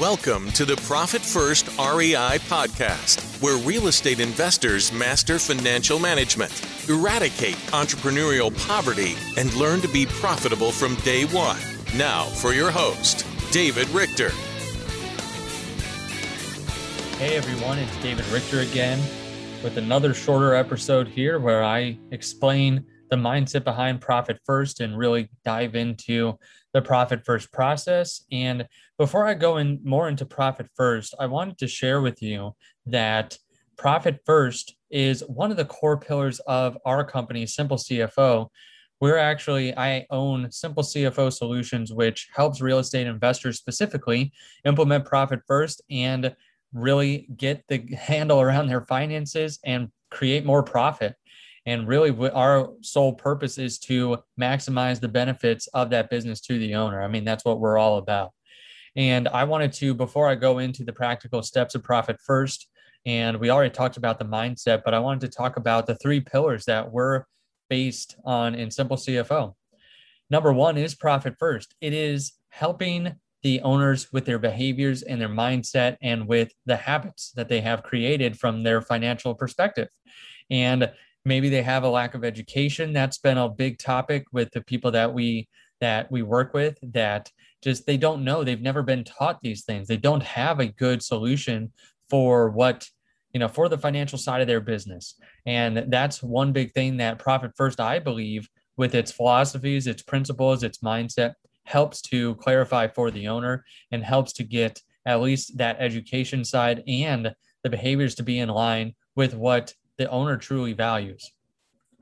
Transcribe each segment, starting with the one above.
Welcome to the Profit First REI podcast, where real estate investors master financial management, eradicate entrepreneurial poverty, and learn to be profitable from day one. Now, for your host, David Richter. Hey everyone, it's David Richter again with another shorter episode here where I explain the mindset behind Profit First and really dive into the Profit First process. And before I go in more into Profit First, I wanted to share with you that Profit First is one of the core pillars of our company, Simple CFO. We're actually, I own Simple CFO Solutions, which helps real estate investors specifically implement Profit First and really get the handle around their finances and create more profit. And really, our sole purpose is to maximize the benefits of that business to the owner. I mean, that's what we're all about. And I wanted to, before I go into the practical steps of profit first, and we already talked about the mindset, but I wanted to talk about the three pillars that we're based on in Simple CFO. Number one is profit first. It is helping the owners with their behaviors and their mindset and with the habits that they have created from their financial perspective. And maybe they have a lack of education. That's been a big topic with the people that we that we work with that just they don't know. They've never been taught these things. They don't have a good solution for what you know for the financial side of their business. And that's one big thing that profit first i believe with its philosophies its principles its mindset helps to clarify for the owner and helps to get at least that education side and the behaviors to be in line with what the owner truly values.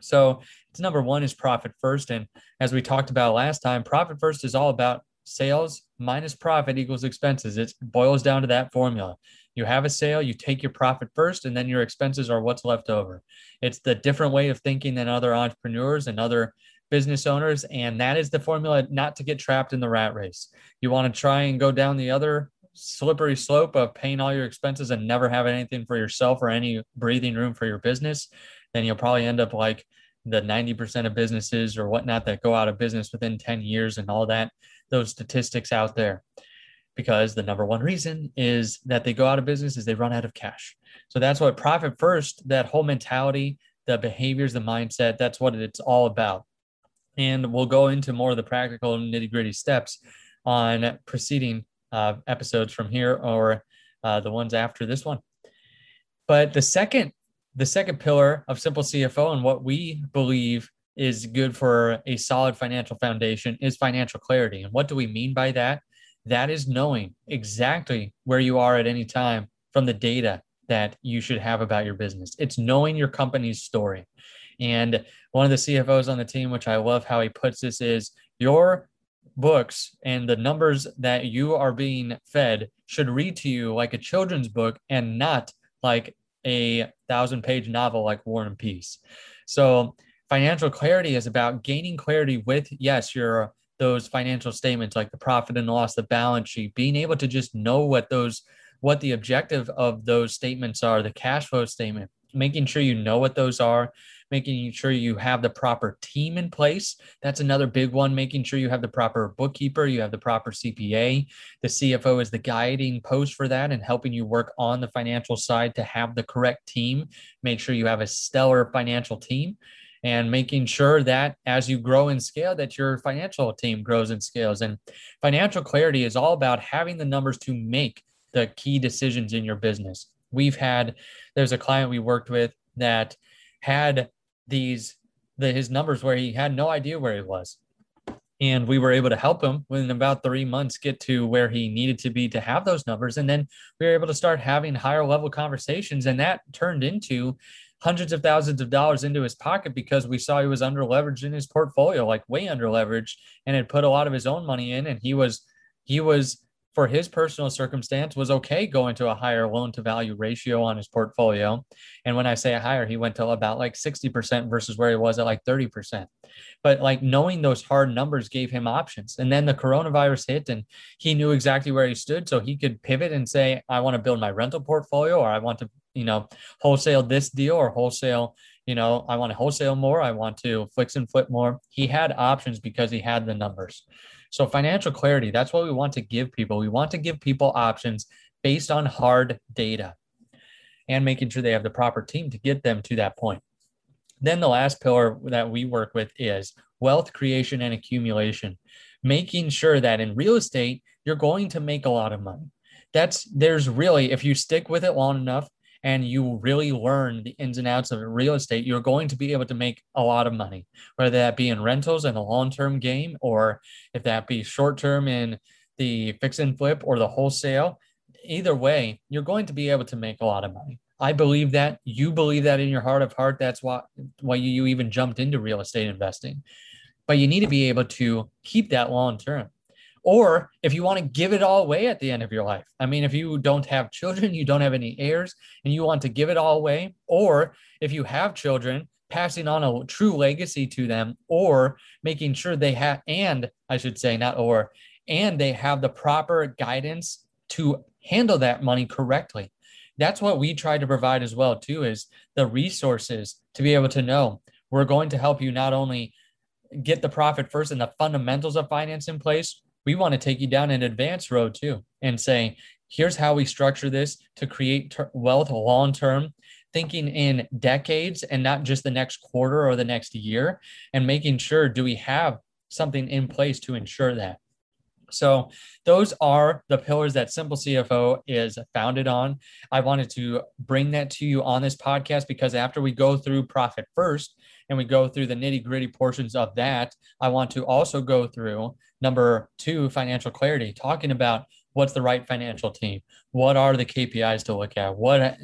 So it's number one is profit first. And as we talked about last time, profit first is all about sales minus profit equals expenses. It boils down to that formula. You have a sale, you take your profit first, and then your expenses are what's left over. It's the different way of thinking than other entrepreneurs and other business owners. And that is the formula not to get trapped in the rat race. You want to try and go down the other slippery slope of paying all your expenses and never have anything for yourself or any breathing room for your business, then you'll probably end up like the 90% of businesses or whatnot that go out of business within 10 years and all that, those statistics out there. Because the number one reason is that they go out of business is they run out of cash. So that's what profit first, that whole mentality, the behaviors, the mindset, that's what it's all about. And we'll go into more of the practical nitty gritty steps on proceeding episodes from here or uh, the ones after this one. But the second, the second pillar of Simple CFO and what we believe is good for a solid financial foundation is financial clarity. And what do we mean by that? That is knowing exactly where you are at any time from the data that you should have about your business. It's knowing your company's story. And one of the CFOs on the team, which I love how he puts this, is your books and the numbers that you are being fed should read to you like a children's book and not like a thousand page novel like War and Peace. So financial clarity is about gaining clarity with yes, your those financial statements like the profit and loss, the balance sheet, being able to just know what those what the objective of those statements are, the cash flow statement, making sure you know what those are, making sure you have the proper team in place. That's another big one, making sure you have the proper bookkeeper, you have the proper CPA. The CFO is the guiding post for that and helping you work on the financial side to have the correct team. Make sure you have a stellar financial team and making sure that as you grow and scale that your financial team grows and scales and financial clarity is all about having the numbers to make the key decisions in your business we've had there's a client we worked with that had these the his numbers where he had no idea where he was. And we were able to help him within about three months get to where he needed to be to have those numbers. And then we were able to start having higher level conversations and that turned into hundreds of thousands of dollars into his pocket because we saw he was under leveraged in his portfolio like way under leveraged and had put a lot of his own money in and he was he was for his personal circumstance was okay going to a higher loan to value ratio on his portfolio. And when I say higher, he went to about like 60% versus where he was at like 30%. But like knowing those hard numbers gave him options. And then the coronavirus hit and he knew exactly where he stood. So he could pivot and say, I want to build my rental portfolio or I want to, you know, wholesale this deal or wholesale you know, I want to wholesale more. I want to fix and flip more. He had options because he had the numbers. So, financial clarity, that's what we want to give people. We want to give people options based on hard data and making sure they have the proper team to get them to that point. Then, the last pillar that we work with is wealth creation and accumulation, making sure that in real estate, you're going to make a lot of money. That's there's really, if you stick with it long enough, and you really learn the ins and outs of real estate, you're going to be able to make a lot of money, whether that be in rentals in a long term game, or if that be short term in the fix and flip or the wholesale. Either way, you're going to be able to make a lot of money. I believe that you believe that in your heart of heart. That's why why you even jumped into real estate investing. But you need to be able to keep that long term or if you want to give it all away at the end of your life. I mean, if you don't have children, you don't have any heirs, and you want to give it all away, or if you have children, passing on a true legacy to them, or making sure they have, and I should say, not or, and they have the proper guidance to handle that money correctly. That's what we try to provide as well, too, is the resources to be able to know we're going to help you not only get the profit first and the fundamentals of finance in place, we want to take you down an advanced road too and say, here's how we structure this to create ter- wealth long term, thinking in decades and not just the next quarter or the next year, and making sure do we have something in place to ensure that. So those are the pillars that Simple CFO is founded on. I wanted to bring that to you on this podcast because after we go through profit first and we go through the nitty gritty portions of that, I want to also go through Number two, financial clarity, talking about what's the right financial team what are the kpis to look at what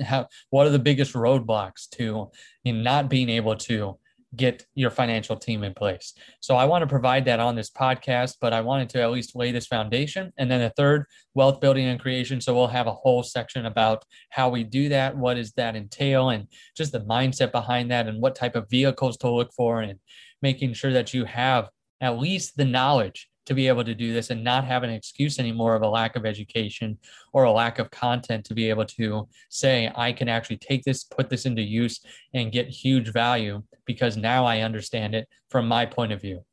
what are the biggest roadblocks to in not being able to get your financial team in place. So i want to provide that on this podcast but i wanted to at least lay this foundation. And then the third wealth building and creation. So we'll have a whole section about how we do that what does that entail and just the mindset behind that and what type of vehicles to look for and making sure that you have at least the knowledge to be able to do this and not have an excuse anymore of a lack of education or a lack of content to be able to say, I can actually take this, put this into use, and get huge value because now I understand it from my point of view.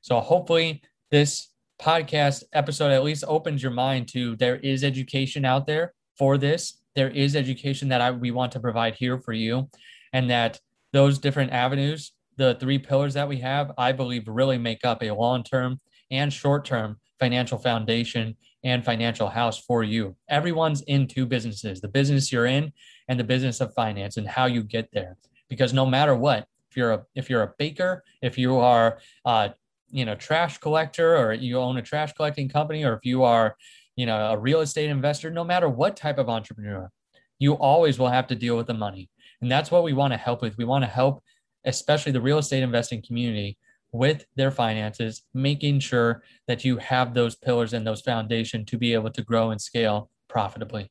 So hopefully, this podcast episode at least opens your mind to there is education out there for this. There is education that I, we want to provide here for you, and that those different avenues the three pillars that we have, I believe, really make up a long term and short term financial foundation and financial house for you. Everyone's in two businesses the business you're in and the business of finance and how you get there. Because no matter what, if you're a if you're a baker, if you are uh, you know trash collector or you own a trash collecting company or if you are you know a real estate investor no matter what type of entrepreneur you always will have to deal with the money and that's what we want to help with we want to help especially the real estate investing community with their finances, making sure that you have those pillars and those foundation to be able to grow and scale profitably.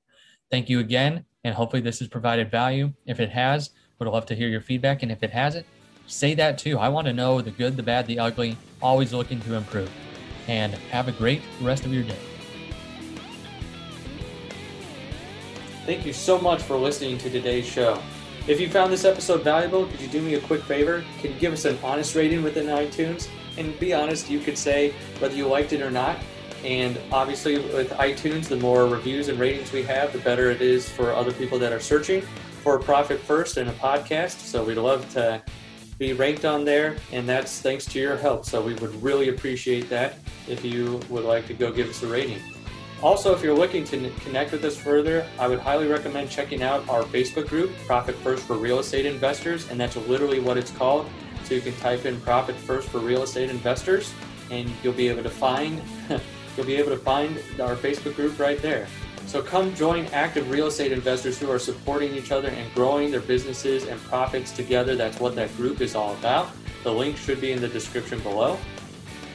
Thank you again, and hopefully this has provided value. If it has, would love to hear your feedback, and if it hasn't, say that too. I want to know the good, the bad, the ugly, always looking to improve. And have a great rest of your day. Thank you so much for listening to today's show. If you found this episode valuable, could you do me a quick favor? Can you give us an honest rating within iTunes? And be honest, you could say whether you liked it or not. And obviously, with iTunes, the more reviews and ratings we have, the better it is for other people that are searching for a Profit First and a podcast. So we'd love to be ranked on there, and that's thanks to your help. So we would really appreciate that if you would like to go give us a rating. Also, if you're looking to connect with us further, I would highly recommend checking out our Facebook group, Profit First for Real Estate Investors, and that's literally what it's called. So you can type in Profit First for Real Estate Investors, and you'll be able to find you'll be able to find our Facebook group right there. So come join active real estate investors who are supporting each other and growing their businesses and profits together. That's what that group is all about. The link should be in the description below.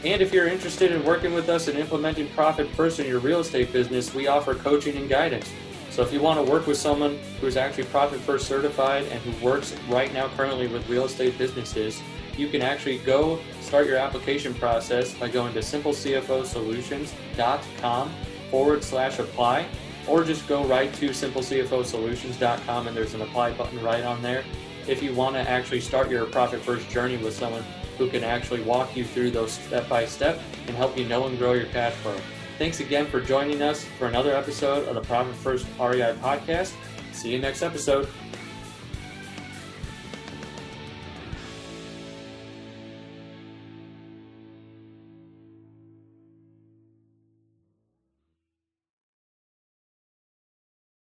And if you're interested in working with us and implementing Profit First in your real estate business, we offer coaching and guidance. So if you want to work with someone who is actually Profit First certified and who works right now currently with real estate businesses, you can actually go start your application process by going to simplecfosolutions.com forward slash apply, or just go right to simplecfosolutions.com and there's an apply button right on there. If you want to actually start your Profit First journey with someone who can actually walk you through those step by step and help you know and grow your cash flow. Thanks again for joining us for another episode of the Profit First REI podcast. See you next episode.